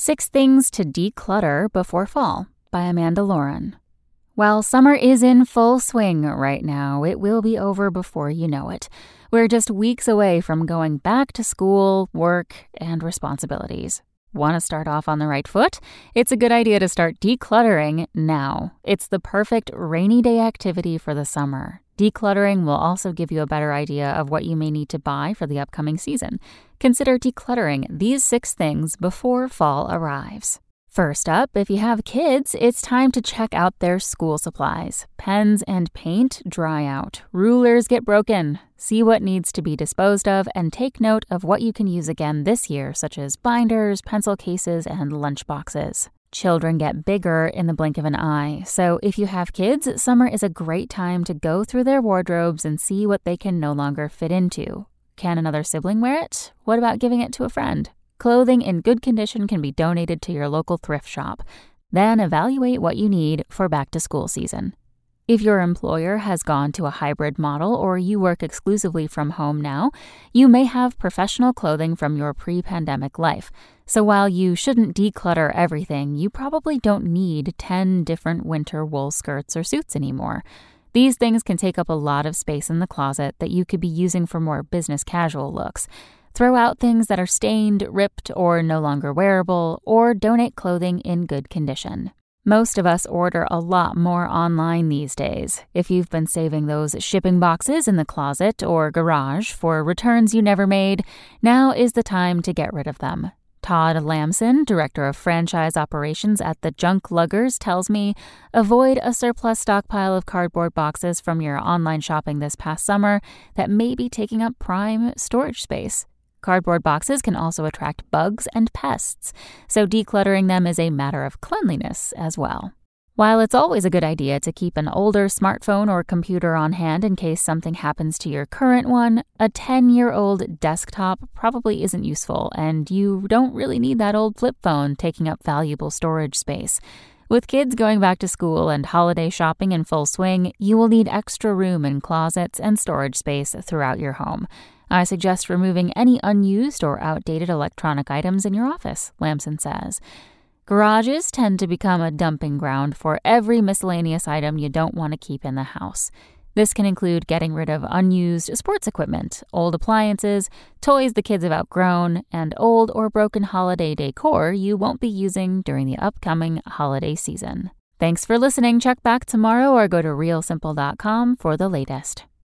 Six Things to Declutter Before Fall by Amanda Lauren. While summer is in full swing right now, it will be over before you know it. We're just weeks away from going back to school, work, and responsibilities. Want to start off on the right foot? It's a good idea to start decluttering now. It's the perfect rainy day activity for the summer. Decluttering will also give you a better idea of what you may need to buy for the upcoming season. Consider decluttering these six things before fall arrives. First up, if you have kids, it's time to check out their school supplies. Pens and paint dry out, rulers get broken. See what needs to be disposed of and take note of what you can use again this year, such as binders, pencil cases, and lunch boxes. Children get bigger in the blink of an eye, so if you have kids, summer is a great time to go through their wardrobes and see what they can no longer fit into. Can another sibling wear it? What about giving it to a friend? Clothing in good condition can be donated to your local thrift shop. Then evaluate what you need for back to school season. If your employer has gone to a hybrid model or you work exclusively from home now, you may have professional clothing from your pre pandemic life. So while you shouldn't declutter everything, you probably don't need 10 different winter wool skirts or suits anymore. These things can take up a lot of space in the closet that you could be using for more business casual looks. Throw out things that are stained, ripped, or no longer wearable, or donate clothing in good condition. Most of us order a lot more online these days. If you've been saving those shipping boxes in the closet or garage for returns you never made, now is the time to get rid of them. Todd Lamson, director of franchise operations at the Junk Luggers, tells me avoid a surplus stockpile of cardboard boxes from your online shopping this past summer that may be taking up prime storage space. Cardboard boxes can also attract bugs and pests, so decluttering them is a matter of cleanliness as well. While it's always a good idea to keep an older smartphone or computer on hand in case something happens to your current one, a 10 year old desktop probably isn't useful, and you don't really need that old flip phone taking up valuable storage space. With kids going back to school and holiday shopping in full swing, you will need extra room in closets and storage space throughout your home. I suggest removing any unused or outdated electronic items in your office, Lamson says. Garages tend to become a dumping ground for every miscellaneous item you don't want to keep in the house. This can include getting rid of unused sports equipment, old appliances, toys the kids have outgrown, and old or broken holiday decor you won't be using during the upcoming holiday season. Thanks for listening. Check back tomorrow or go to realsimple.com for the latest.